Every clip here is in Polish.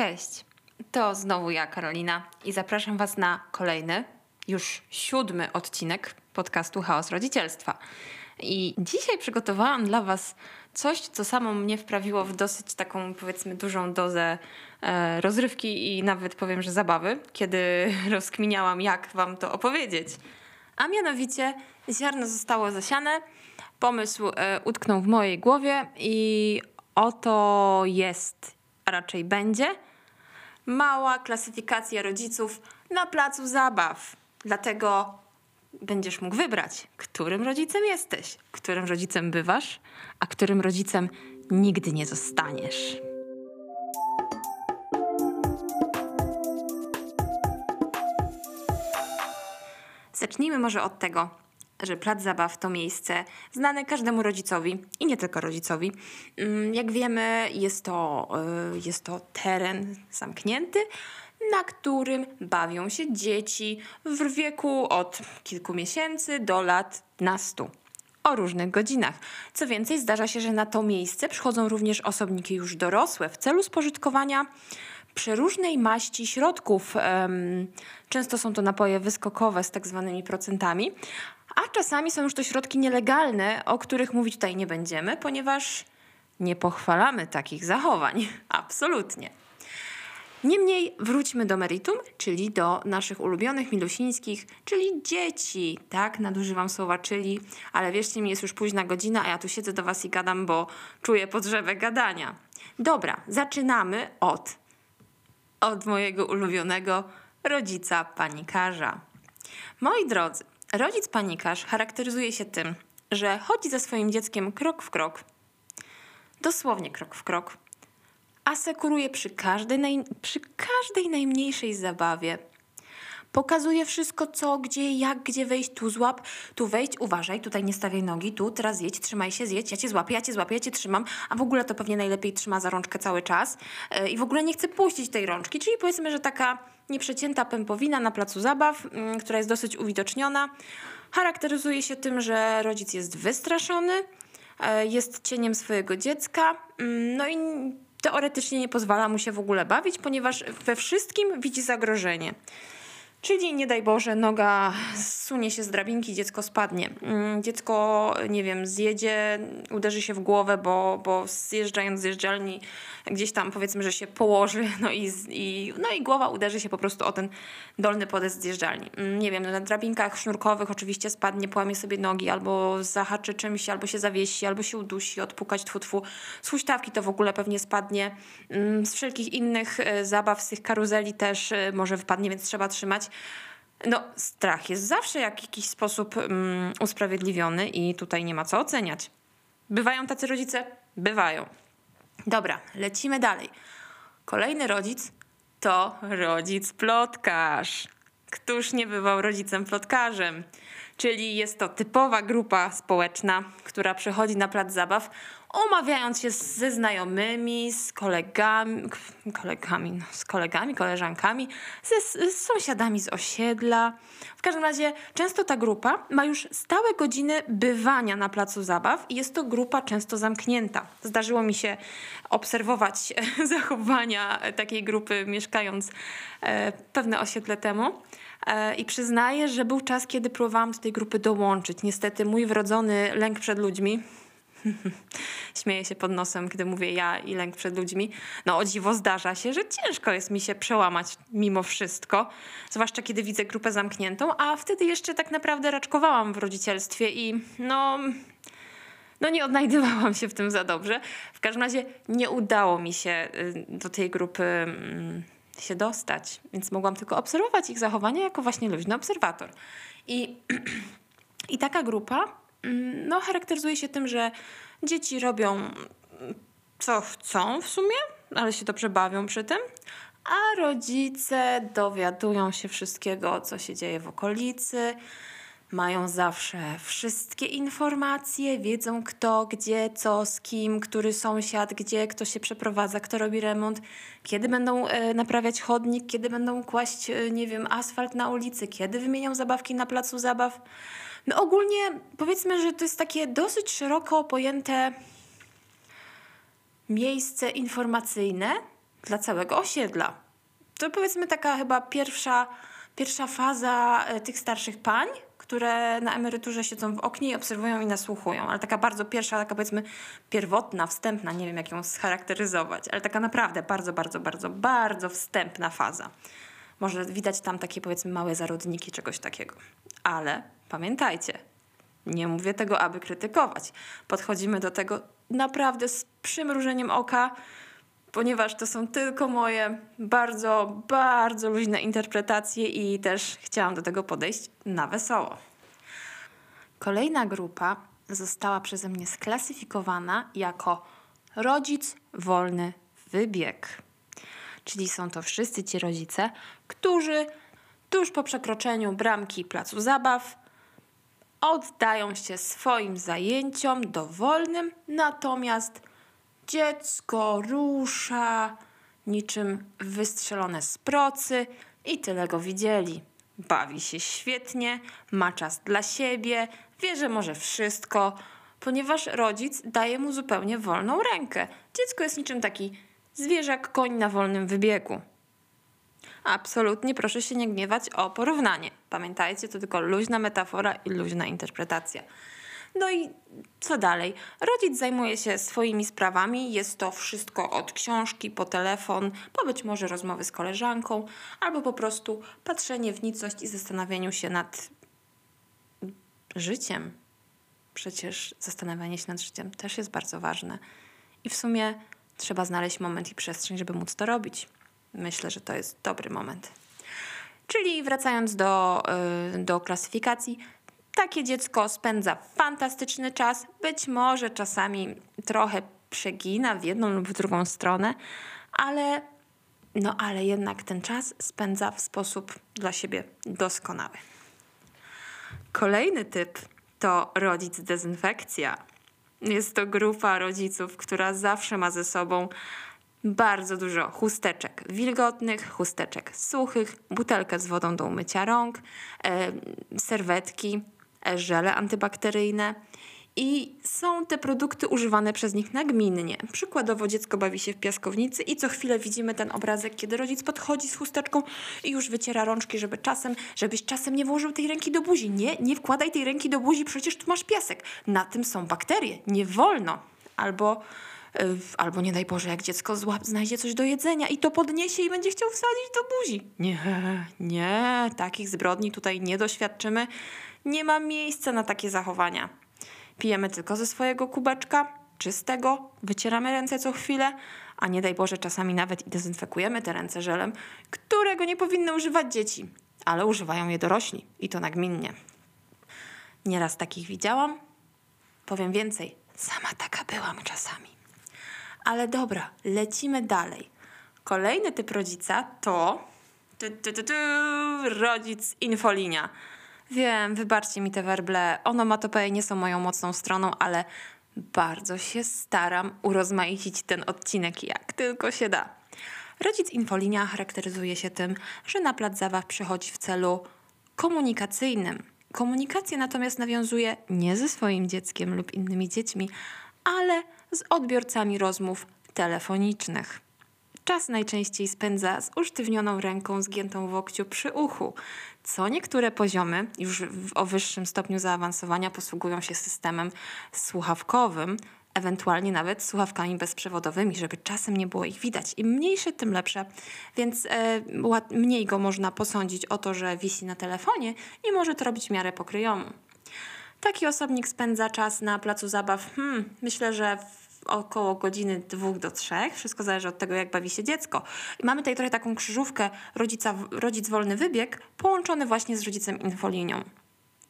Cześć, to znowu ja, Karolina, i zapraszam Was na kolejny, już siódmy odcinek podcastu Chaos Rodzicielstwa. I dzisiaj przygotowałam dla Was coś, co samo mnie wprawiło w dosyć taką, powiedzmy, dużą dozę e, rozrywki i nawet powiem, że zabawy, kiedy rozkminiałam, jak Wam to opowiedzieć. A mianowicie ziarno zostało zasiane, pomysł e, utknął w mojej głowie i oto jest, a raczej będzie, mała klasyfikacja rodziców na placu zabaw. Dlatego będziesz mógł wybrać, którym rodzicem jesteś, którym rodzicem bywasz, a którym rodzicem nigdy nie zostaniesz. Zacznijmy może od tego, że plac zabaw to miejsce znane każdemu rodzicowi i nie tylko rodzicowi. Mm, Jak wiemy, jest to, y, jest to teren zamknięty, na którym bawią się dzieci w wieku od kilku miesięcy do lat nastu. O różnych godzinach. Co więcej, zdarza się, że na to miejsce przychodzą również osobniki już dorosłe w celu spożytkowania przeróżnej maści środków. Często są to napoje wyskokowe z tak zwanymi procentami, a czasami są już to środki nielegalne, o których mówić tutaj nie będziemy, ponieważ nie pochwalamy takich zachowań. Absolutnie. Niemniej wróćmy do meritum, czyli do naszych ulubionych milusińskich, czyli dzieci. Tak, nadużywam słowa czyli, ale wierzcie mi, jest już późna godzina, a ja tu siedzę do was i gadam, bo czuję potrzebę gadania. Dobra, zaczynamy od, od mojego ulubionego rodzica panikarza. Moi drodzy, rodzic panikarz charakteryzuje się tym, że chodzi za swoim dzieckiem krok w krok, dosłownie krok w krok, asekuruje przy każdej, naj, przy każdej najmniejszej zabawie. Pokazuje wszystko, co, gdzie, jak, gdzie wejść, tu złap, tu wejść, uważaj, tutaj nie stawiaj nogi, tu, teraz jedź, trzymaj się, zjedź, ja cię złapię, ja cię złapię, ja cię trzymam, a w ogóle to pewnie najlepiej trzyma za rączkę cały czas. Yy, i w ogóle nie chce puścić tej rączki, czyli powiedzmy, że taka nieprzecięta pępowina na placu zabaw, yy, która jest dosyć uwidoczniona, charakteryzuje się tym, że rodzic jest wystraszony, yy, jest cieniem swojego dziecka, yy, no i teoretycznie nie pozwala mu się w ogóle bawić, ponieważ we wszystkim widzi zagrożenie. Czyli nie daj Boże, noga zsunie się z drabinki, dziecko spadnie. Mm, Dziecko, nie wiem, zjedzie, uderzy się w głowę, bo, bo zjeżdżając z zjeżdżalni gdzieś tam powiedzmy, że się położy, no i, i, no i głowa uderzy się po prostu o ten dolny podest zjeżdżalni. Mm, Nie wiem, na drabinkach sznurkowych oczywiście spadnie, połamie sobie nogi, albo zahaczy czymś, albo się zawiesi, albo się udusi, odpukać tfu, tfu. Z huśtawki to w ogóle pewnie spadnie. Mm, Z wszelkich innych e, zabaw, z tych karuzeli też e, może wypadnie, więc trzeba trzymać. No, strach jest zawsze w jakiś sposób mm, usprawiedliwiony i tutaj nie ma co oceniać. Bywają tacy rodzice? Bywają. Dobra, lecimy dalej. Kolejny rodzic to rodzic plotkarz. Któż nie bywał rodzicem plotkarzem? Czyli jest to typowa grupa społeczna, która przychodzi na plac zabaw, umawiając się ze znajomymi, z kolegami, kolegami, no, z kolegami, koleżankami, ze, z sąsiadami z osiedla. W każdym razie często ta grupa ma już stałe godziny bywania na placu zabaw i jest to grupa często zamknięta. Zdarzyło mi się obserwować zachowania takiej grupy mieszkając e, pewne osiedle temu. E, I przyznaję, że był czas, kiedy próbowałam do tej grupy dołączyć. Niestety mój wrodzony lęk przed ludźmi, śmieję się pod nosem, gdy mówię ja i lęk przed ludźmi, no o dziwo zdarza się, że ciężko jest mi się przełamać mimo wszystko, zwłaszcza kiedy widzę grupę zamkniętą, a wtedy jeszcze tak naprawdę raczkowałam w rodzicielstwie i no... No nie odnajdywałam się w tym za dobrze. W każdym razie nie udało mi się y, do tej grupy mm, się dostać, więc mogłam tylko obserwować ich zachowania jako właśnie luźny obserwator. I, i taka grupa no, charakteryzuje się tym, że dzieci robią mm, co chcą w sumie, ale się dobrze bawią przy tym, a rodzice dowiadują się wszystkiego, co się dzieje w okolicy, mają zawsze wszystkie informacje, wiedzą kto, gdzie, co, z kim, który sąsiad, gdzie, kto się przeprowadza, kto robi remont, kiedy będą e, naprawiać chodnik, kiedy będą kłaść, e, nie wiem, asfalt na ulicy, kiedy wymienią zabawki na placu zabaw. No ogólnie powiedzmy, że to jest takie dosyć szeroko pojęte miejsce informacyjne, dla całego osiedla. To powiedzmy taka chyba pierwsza, pierwsza faza e, tych starszych pań, które na emeryturze siedzą w oknie i obserwują i nasłuchują. Ale taka bardzo pierwsza, taka powiedzmy pierwotna, wstępna, nie wiem jak ją scharakteryzować, ale taka naprawdę bardzo, bardzo, bardzo, bardzo wstępna faza. Może widać tam takie powiedzmy małe zarodniki czegoś takiego. Ale pamiętajcie, nie mówię tego, aby krytykować. Podchodzimy do tego naprawdę z przymrużeniem oka, ponieważ to są tylko moje bardzo, bardzo luźne interpretacje i też chciałam do tego podejść na wesoło. Kolejna grupa została przeze mnie sklasyfikowana jako rodzic wolny wybieg. Czyli są to wszyscy ci rodzice, którzy tuż po przekroczeniu bramki placu zabaw oddają się swoim zajęciom dowolnym, natomiast dziecko rusza niczym wystrzelone z procy i tyle go widzieli. Bawi się świetnie, ma czas dla siebie, wie, że może wszystko, ponieważ rodzic daje mu zupełnie wolną rękę. Dziecko jest niczym taki zwierzak koń na wolnym wybiegu. Absolutnie proszę się nie gniewać o porównanie. Pamiętajcie, to tylko luźna metafora i luźna interpretacja. No i co dalej? Rodzic zajmuje się swoimi sprawami. Jest to wszystko od książki po telefon, po być może rozmowy z koleżanką, albo po prostu patrzenie w nicość i zastanawianiu się nad życiem. Przecież zastanawianie się nad życiem też jest bardzo ważne. I w sumie trzeba znaleźć moment i przestrzeń, żeby móc to robić. Myślę, że to jest dobry moment. Czyli wracając do, yy, do klasyfikacji, takie dziecko spędza fantastyczny czas, być może czasami trochę przegina w jedną lub w drugą stronę, ale, no, ale jednak ten czas spędza w sposób dla siebie doskonały. Kolejny typ to rodzic dezynfekcja. Jest to grupa rodziców, która zawsze ma ze sobą bardzo dużo chusteczek wilgotnych, chusteczek suchych, butelkę z wodą do umycia rąk, serwetki, żele antybakteryjne. I są te produkty używane przez nich nagminnie. Przykładowo dziecko bawi się w piaskownicy i co chwilę widzimy ten obrazek, kiedy rodzic podchodzi z chusteczką i już wyciera rączki, żeby czasem, żebyś czasem nie włożył tej ręki do buzi. Nie, nie wkładaj tej ręki do buzi, przecież tu masz piasek. Na tym są bakterie, nie wolno. Albo albo nie daj Boże, jak dziecko znajdzie coś do jedzenia i to podniesie i będzie chciał wsadzić do buzi. Nie, nie, takich zbrodni tutaj nie doświadczymy. Nie ma miejsca na takie zachowania. Pijemy tylko ze swojego kubeczka, czystego, wycieramy ręce co chwilę, a nie daj Boże, czasami nawet i dezynfekujemy te ręce żelem, którego nie powinny używać dzieci, ale używają je dorośli i to nagminnie. Nieraz takich widziałam. Powiem więcej, sama taka byłam czasami. Ale dobra, lecimy dalej. Kolejny typ rodzica to tu, tu, tu, rodzic infolinia. Wiem, wybaczcie mi te werble. Onomatopeje nie są moją mocną stroną, ale bardzo się staram urozmaicić ten odcinek jak tylko się da. Rodzic infolinia charakteryzuje się tym, że na plac zabaw przychodzi w celu komunikacyjnym. Komunikację natomiast nawiązuje nie ze swoim dzieckiem lub innymi dziećmi, ale z odbiorcami rozmów telefonicznych. Czas najczęściej spędza z usztywnioną ręką zgiętą w łokciu przy uchu, co niektóre poziomy, już o wyższym stopniu zaawansowania, posługują się systemem słuchawkowym, ewentualnie nawet słuchawkami bezprzewodowymi, żeby czasem nie było ich widać. Im mniejsze, tym lepsze, więc e, mniej go można posądzić o to, że wisi na telefonie i może to robić w miarę pokryjomu. Taki osobnik spędza czas na placu zabaw, hmm, myślę, że około godziny dwóch do trzech. Wszystko zależy od tego, jak bawi się dziecko. I mamy tutaj trochę taką krzyżówkę rodzica, rodzic wolny wybieg, połączony właśnie z rodzicem infolinią.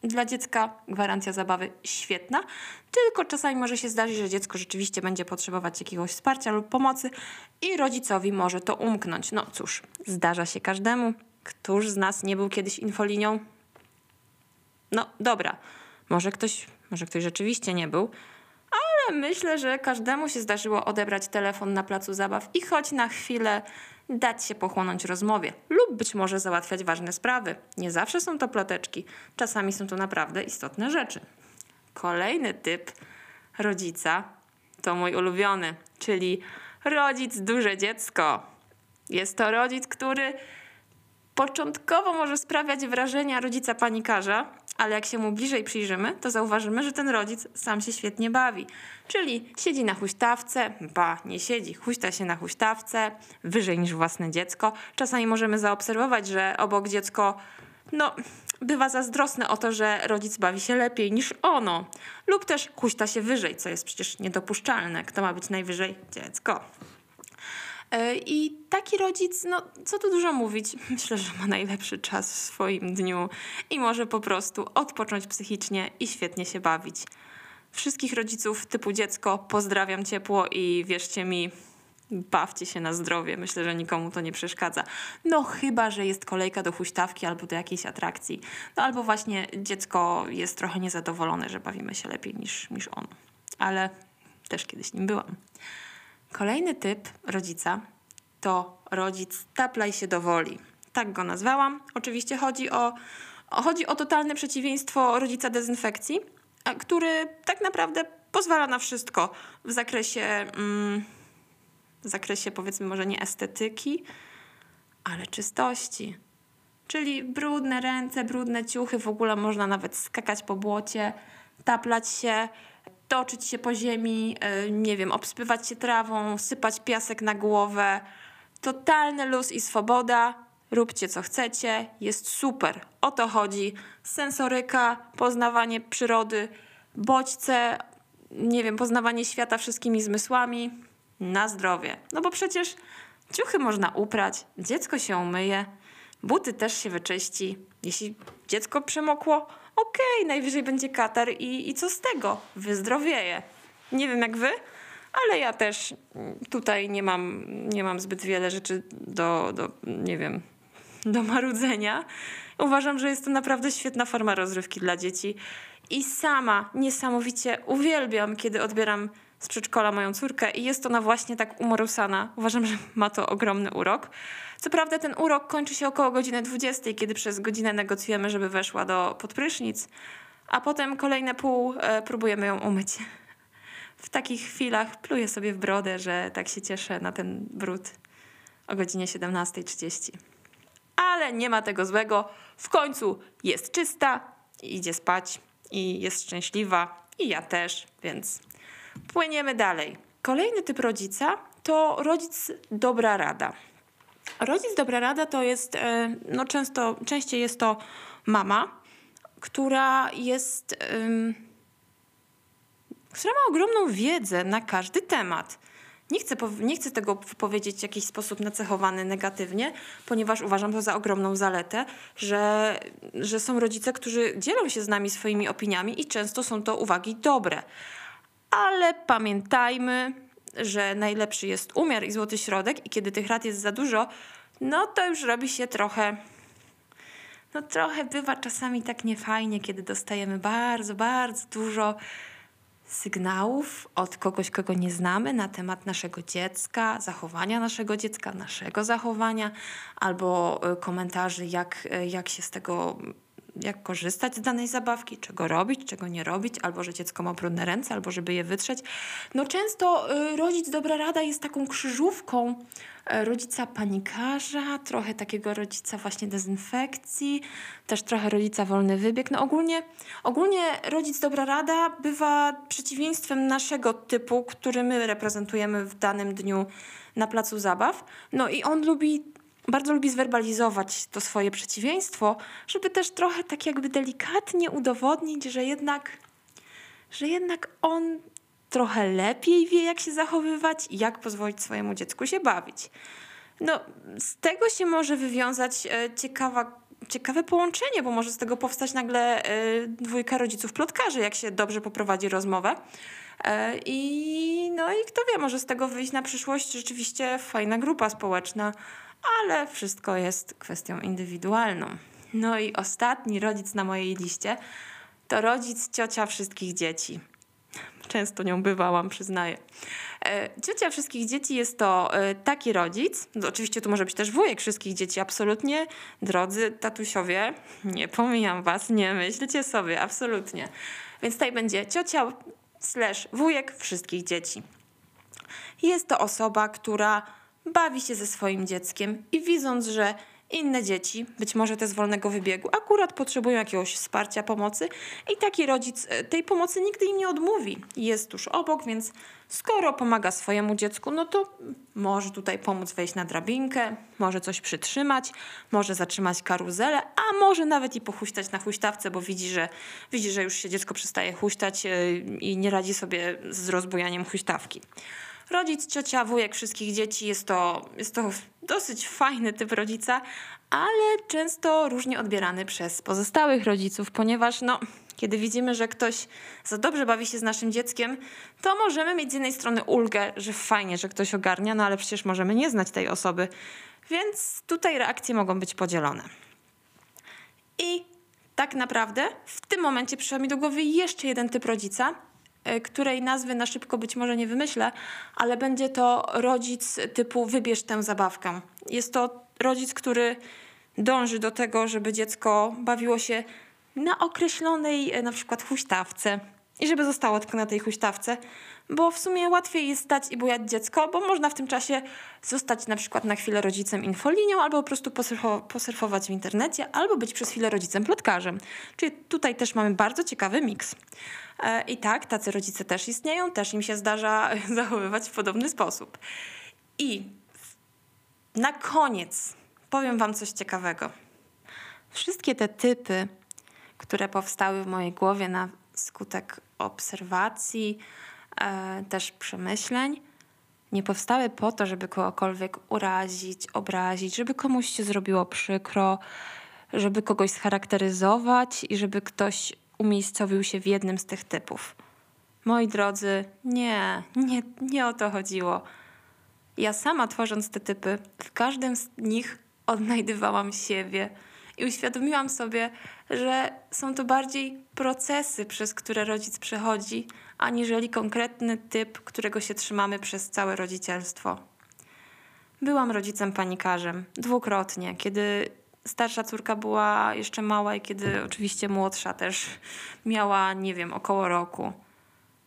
Dla dziecka gwarancja zabawy świetna, tylko czasami może się zdarzyć, że dziecko rzeczywiście będzie potrzebować jakiegoś wsparcia lub pomocy i rodzicowi może to umknąć. No cóż, zdarza się każdemu. Któż z nas nie był kiedyś infolinią? No dobra, może ktoś, może ktoś rzeczywiście nie był, myślę, że każdemu się zdarzyło odebrać telefon na placu zabaw i choć na chwilę dać się pochłonąć rozmowie lub być może załatwiać ważne sprawy. Nie zawsze są to ploteczki, czasami są to naprawdę istotne rzeczy. Kolejny typ rodzica to mój ulubiony, czyli rodzic duże dziecko. Jest to rodzic, który początkowo może sprawiać wrażenia rodzica panikarza, ale jak się mu bliżej przyjrzymy, to zauważymy, że ten rodzic sam się świetnie bawi. Czyli siedzi na huśtawce, ba, nie siedzi, huśta się na huśtawce, wyżej niż własne dziecko. Czasami możemy zaobserwować, że obok dziecko, no, bywa zazdrosne o to, że rodzic bawi się lepiej niż ono. Lub też huśta się wyżej, co jest przecież niedopuszczalne. Kto ma być najwyżej? Dziecko. E, I taki rodzic, no co tu dużo mówić, myślę, że ma najlepszy czas w swoim dniu i może po prostu odpocząć psychicznie i świetnie się bawić. Wszystkich rodziców typu dziecko pozdrawiam ciepło i wierzcie mi, bawcie się na zdrowie. Myślę, że nikomu to nie przeszkadza. No chyba, że jest kolejka do huśtawki albo do jakiejś atrakcji. No albo właśnie dziecko jest trochę niezadowolone, że bawimy się lepiej niż, niż ono. Ale też kiedyś nim byłam. Kolejny typ rodzica to rodzic taplaj się do woli. Tak go nazwałam. Oczywiście chodzi o, chodzi o totalne przeciwieństwo rodzica dezynfekcji, który tak naprawdę pozwala na wszystko w zakresie, mm, w zakresie powiedzmy może nie estetyki, ale czystości. Czyli brudne ręce, brudne ciuchy, w ogóle można nawet skakać po błocie, taplać się, toczyć się po ziemi, e, nie wiem, obspywać się trawą, sypać piasek na głowę. Totalny luz i swoboda. Róbcie co chcecie, jest super. O to chodzi. Sensoryka, poznawanie przyrody, bodźce, nie wiem, poznawanie świata wszystkimi zmysłami. Na zdrowie. No bo przecież ciuchy można uprać, dziecko się umyje, buty też się wyczyści. Jeśli dziecko przemokło, okej, okay, najwyżej będzie katar i, i co z tego? Wyzdrowieje. Nie wiem jak wy, ale ja też tutaj nie mam, nie mam zbyt wiele rzeczy do, do, nie wiem, do marudzenia. Uważam, że jest to naprawdę świetna forma rozrywki dla dzieci. I sama niesamowicie uwielbiam, kiedy odbieram z przedszkola moją córkę i jest ona właśnie tak umorusana. Uważam, że ma to ogromny urok. Co prawda ten urok kończy się około godziny 20, kiedy przez godzinę negocjujemy, żeby weszła do podprysznic, a potem kolejne pół e, próbujemy ją umyć. W takich chwilach pluję sobie w brodę, że tak się cieszę na ten brud o godzinie 17.30. Ale nie ma tego złego. W końcu jest czysta, idzie spać i jest szczęśliwa i ja też, więc płyniemy dalej. Kolejny typ rodzica to rodzic dobra rada. Rodzic dobra rada to jest, e, no często, częściej jest to mama, która jest, która ma ogromną wiedzę na każdy temat. Nie chcę, nie chcę tego powiedzieć w jakiś sposób nacechowany negatywnie, ponieważ uważam to za ogromną zaletę, że, że są rodzice, którzy dzielą się z nami swoimi opiniami i często są to uwagi dobre. Ale pamiętajmy, że najlepszy jest umiar i złoty środek i kiedy tych rad jest za dużo, no to już robi się trochę no trochę bywa czasami tak niefajnie, kiedy dostajemy bardzo, bardzo dużo sygnałów od kogoś, kogo nie znamy na temat naszego dziecka, zachowania naszego dziecka, naszego zachowania, albo y, komentarzy, jak, y, jak się z tego jak korzystać z danej zabawki, czego robić, czego nie robić, albo że dziecko ma brudne ręce, albo żeby je wytrzeć. No często y, rodzic dobra rada jest taką krzyżówką y, rodzica panikarza, trochę takiego rodzica właśnie dezynfekcji, też trochę rodzica wolny wybieg. No ogólnie, ogólnie rodzic dobra rada bywa przeciwieństwem naszego typu, który my reprezentujemy w danym dniu na placu zabaw. No i on lubi bardzo lubi zwerbalizować to swoje przeciwieństwo, żeby też trochę tak jakby delikatnie udowodnić, że jednak, że jednak on trochę lepiej wie, jak się zachowywać i jak pozwolić swojemu dziecku się bawić. No, z tego się może wywiązać e, ciekawa, ciekawe połączenie, bo może z tego powstać nagle e, dwójka rodziców plotkarzy, jak się dobrze poprowadzi rozmowę. E, I no i kto wie, może z tego wyjść na przyszłość rzeczywiście fajna grupa społeczna ale wszystko jest kwestią indywidualną. No i ostatni rodzic na mojej liście to rodzic ciocia wszystkich dzieci. Często nią bywałam, przyznaję. E, ciocia wszystkich dzieci jest to e, taki rodzic, no oczywiście tu może być też wujek wszystkich dzieci, absolutnie. Drodzy tatusiowie, nie pomijam was, nie myślcie sobie, absolutnie. Więc tutaj będzie ciocia slash wujek wszystkich dzieci. Jest to osoba, która bawi się ze swoim dzieckiem i widząc, że inne dzieci, być może te z wolnego wybiegu, akurat potrzebują jakiegoś wsparcia, pomocy i taki rodzic e, tej pomocy nigdy im nie odmówi. Jest tuż obok, więc skoro pomaga swojemu dziecku, no to może tutaj pomóc wejść na drabinkę, może coś przytrzymać, może zatrzymać karuzelę, a może nawet i pochuśtać na huśtawce, bo widzi, że, widzi, że już się dziecko przestaje huśtać e, i nie radzi sobie z rozbujaniem huśtawki rodzic, ciocia, wujek wszystkich dzieci. Jest to, jest to dosyć fajny typ rodzica, ale często różnie odbierany przez pozostałych rodziców, ponieważ no, kiedy widzimy, że ktoś za dobrze bawi się z naszym dzieckiem, to możemy mieć z jednej strony ulgę, że fajnie, że ktoś ogarnia, no ale przecież możemy nie znać tej osoby. Więc tutaj reakcje mogą być podzielone. I tak naprawdę w tym momencie przyszedł mi do głowy jeszcze jeden typ rodzica, której nazwy na szybko być może nie wymyślę, ale będzie to rodzic typu wybierz tę zabawkę. Jest to rodzic, który dąży do tego, żeby dziecko bawiło się na określonej e, na przykład huśtawce i żeby zostało tylko na tej huśtawce, bo w sumie łatwiej jest stać i bujać dziecko, bo można w tym czasie zostać na przykład na chwilę rodzicem infolinią, albo po prostu posurfować w internecie, albo być przez chwilę rodzicem plotkarzem. Czyli tutaj też mamy bardzo ciekawy miks. E, I tak, tacy rodzice też istnieją, też im się zdarza zachowywać w podobny sposób. I na koniec powiem Wam coś ciekawego. Wszystkie te typy, które powstały w mojej głowie na skutek obserwacji, e, też przemyśleń, nie powstały po to, żeby kogokolwiek urazić, obrazić, żeby komuś się zrobiło przykro, żeby kogoś scharakteryzować i żeby ktoś umiejscowił się w jednym z tych typów. Moi drodzy, nie, nie, nie o to chodziło. Ja sama tworząc te typy, w każdym z nich odnajdywałam siebie i uświadomiłam sobie, że są to bardziej procesy, przez które rodzic przechodzi, aniżeli konkretny typ, którego się trzymamy przez całe rodzicielstwo. Byłam rodzicem panikarzem dwukrotnie, kiedy starsza córka była jeszcze mała i kiedy oczywiście młodsza też miała, nie wiem, około roku.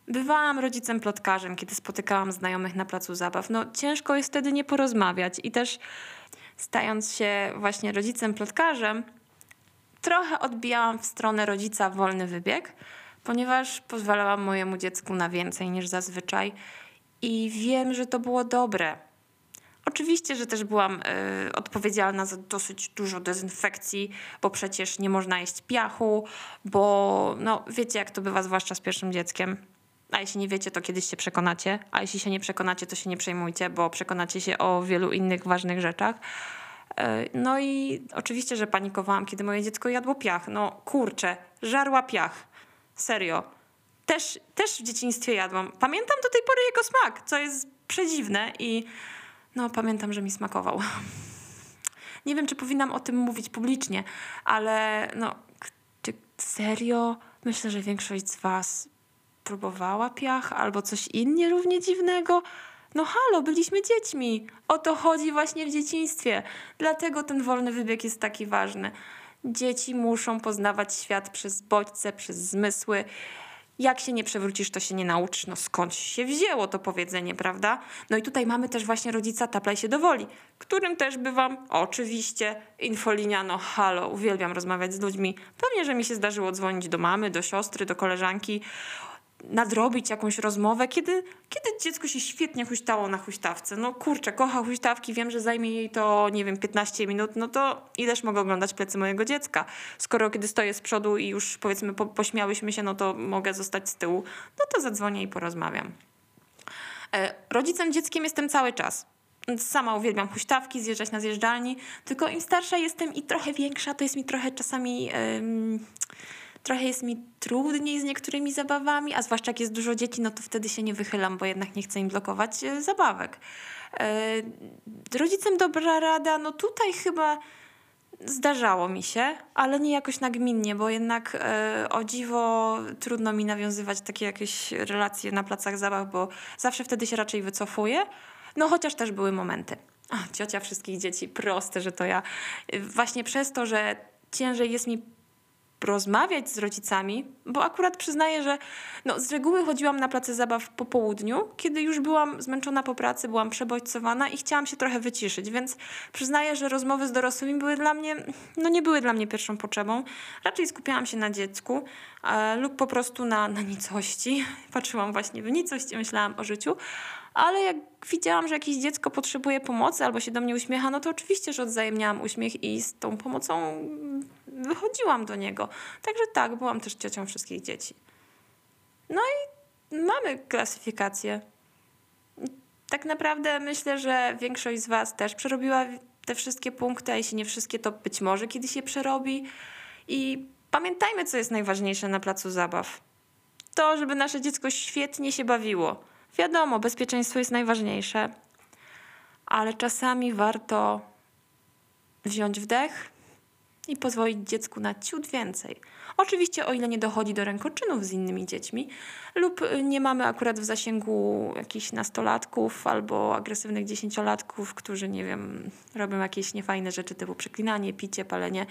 Bywałam rodzicem plotkarzem, kiedy spotykałam znajomych na placu zabaw. No ciężko jest wtedy nie porozmawiać i też stając się właśnie rodzicem plotkarzem, trochę odbijałam w stronę rodzica wolny wybieg, ponieważ pozwalałam mojemu dziecku na więcej niż zazwyczaj i wiem, że to było dobre Oczywiście, że też byłam y, odpowiedzialna za dosyć dużo dezynfekcji, bo przecież nie można jeść piachu, bo no, wiecie, jak to bywa, zwłaszcza z pierwszym dzieckiem. A jeśli nie wiecie, to kiedyś się przekonacie, a jeśli się nie przekonacie, to się nie przejmujcie, bo przekonacie się o wielu innych ważnych rzeczach. Y, no i oczywiście, że panikowałam, kiedy moje dziecko jadło piach. No kurczę, żarła piach. Serio. Też, też w dzieciństwie jadłam. Pamiętam do tej pory jego smak, co jest przedziwne i no, pamiętam, że mi smakował. Nie wiem, czy powinnam o tym mówić publicznie, ale no, serio? Myślę, że większość z Was próbowała piach albo coś innie równie dziwnego. No halo, byliśmy dziećmi. O to chodzi właśnie w dzieciństwie. Dlatego ten wolny wybieg jest taki ważny. Dzieci muszą poznawać świat przez bodźce, przez zmysły jak się nie przewrócisz, to się nie nauczysz. No skąd się wzięło to powiedzenie, prawda? No i tutaj mamy też właśnie rodzica taplaj się do woli, którym też bywam oczywiście infolinia, no halo, uwielbiam rozmawiać z ludźmi. Pewnie, że mi się zdarzyło dzwonić do mamy, do siostry, do koleżanki nadrobić jakąś rozmowę, kiedy, kiedy dziecko się świetnie huśtało na huśtawce. No kurczę, kocha huśtawki, wiem, że zajmie jej to, nie wiem, 15 minut, no to ileż mogę oglądać plecy mojego dziecka? Skoro kiedy stoję z przodu i już powiedzmy po, pośmiałyśmy się, no to mogę zostać z tyłu, no to zadzwonię i porozmawiam. E, rodzicem dzieckiem jestem cały czas. Sama uwielbiam huśtawki, zjeżdżać na zjeżdżalni, tylko im starsza jestem i trochę większa, to jest mi trochę czasami... Yy, trochę jest mi trudniej z niektórymi zabawami, a zwłaszcza jak jest dużo dzieci, no to wtedy się nie wychylam, bo jednak nie chcę im blokować e, zabawek. E, rodzicem dobra rada, no tutaj chyba zdarzało mi się, ale nie jakoś nagminnie, bo jednak e, o dziwo trudno mi nawiązywać takie jakieś relacje na placach zabaw, bo zawsze wtedy się raczej wycofuję. No chociaż też były momenty. O, ciocia wszystkich dzieci, proste, że to ja. Właśnie przez to, że ciężej jest mi rozmawiać z rodzicami, bo akurat przyznaję, że no, z reguły chodziłam na place zabaw po południu, kiedy już byłam zmęczona po pracy, byłam przebodźcowana i chciałam się trochę wyciszyć, więc przyznaję, że rozmowy z dorosłymi były dla mnie, no nie były dla mnie pierwszą potrzebą. Raczej skupiałam się na dziecku e, lub po prostu na, na nicości. Patrzyłam właśnie w nicość i myślałam o życiu, ale jak widziałam, że jakieś dziecko potrzebuje pomocy albo się do mnie uśmiecha, no to oczywiście, że odwzajemniałam uśmiech i z tą pomocą wychodziłam do niego. Także tak, byłam też ciocią wszystkich dzieci. No i mamy klasyfikację. Tak naprawdę myślę, że większość z Was też przerobiła te wszystkie punkty, a jeśli nie wszystkie, to być może kiedyś się przerobi. I pamiętajmy, co jest najważniejsze na placu zabaw. To, żeby nasze dziecko świetnie się bawiło. Wiadomo, bezpieczeństwo jest najważniejsze, ale czasami warto wziąć wdech i pozwolić dziecku na ciut więcej. Oczywiście, o ile nie dochodzi do rękoczynów z innymi dziećmi, lub nie mamy akurat w zasięgu jakichś nastolatków albo agresywnych dziesięciolatków, którzy, nie wiem, robią jakieś niefajne rzeczy typu przeklinanie, picie, palenie,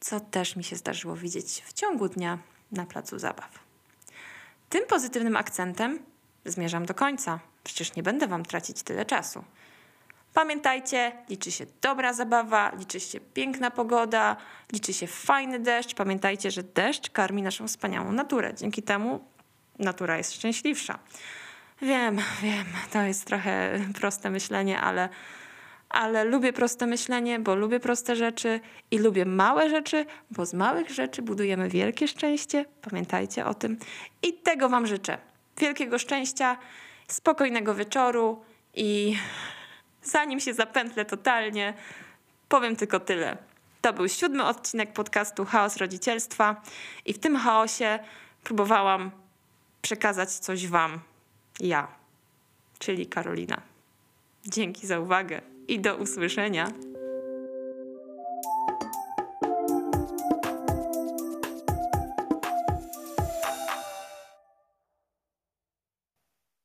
co też mi się zdarzyło widzieć w ciągu dnia na placu zabaw. Tym pozytywnym akcentem zmierzam do końca. Przecież nie będę wam tracić tyle czasu. Pamiętajcie, liczy się dobra zabawa, liczy się piękna pogoda, liczy się fajny deszcz. Pamiętajcie, że deszcz karmi naszą wspaniałą naturę. Dzięki temu natura jest szczęśliwsza. Wiem, wiem, to jest trochę proste myślenie, ale, ale lubię proste myślenie, bo lubię proste rzeczy i lubię małe rzeczy, bo z małych rzeczy budujemy wielkie szczęście. Pamiętajcie o tym i tego Wam życzę. Wielkiego szczęścia, spokojnego wieczoru i zanim się zapętlę totalnie, powiem tylko tyle. To był siódmy odcinek podcastu Chaos Rodzicielstwa i w tym chaosie próbowałam przekazać coś Wam. Ja, czyli Karolina. Dzięki za uwagę i do usłyszenia.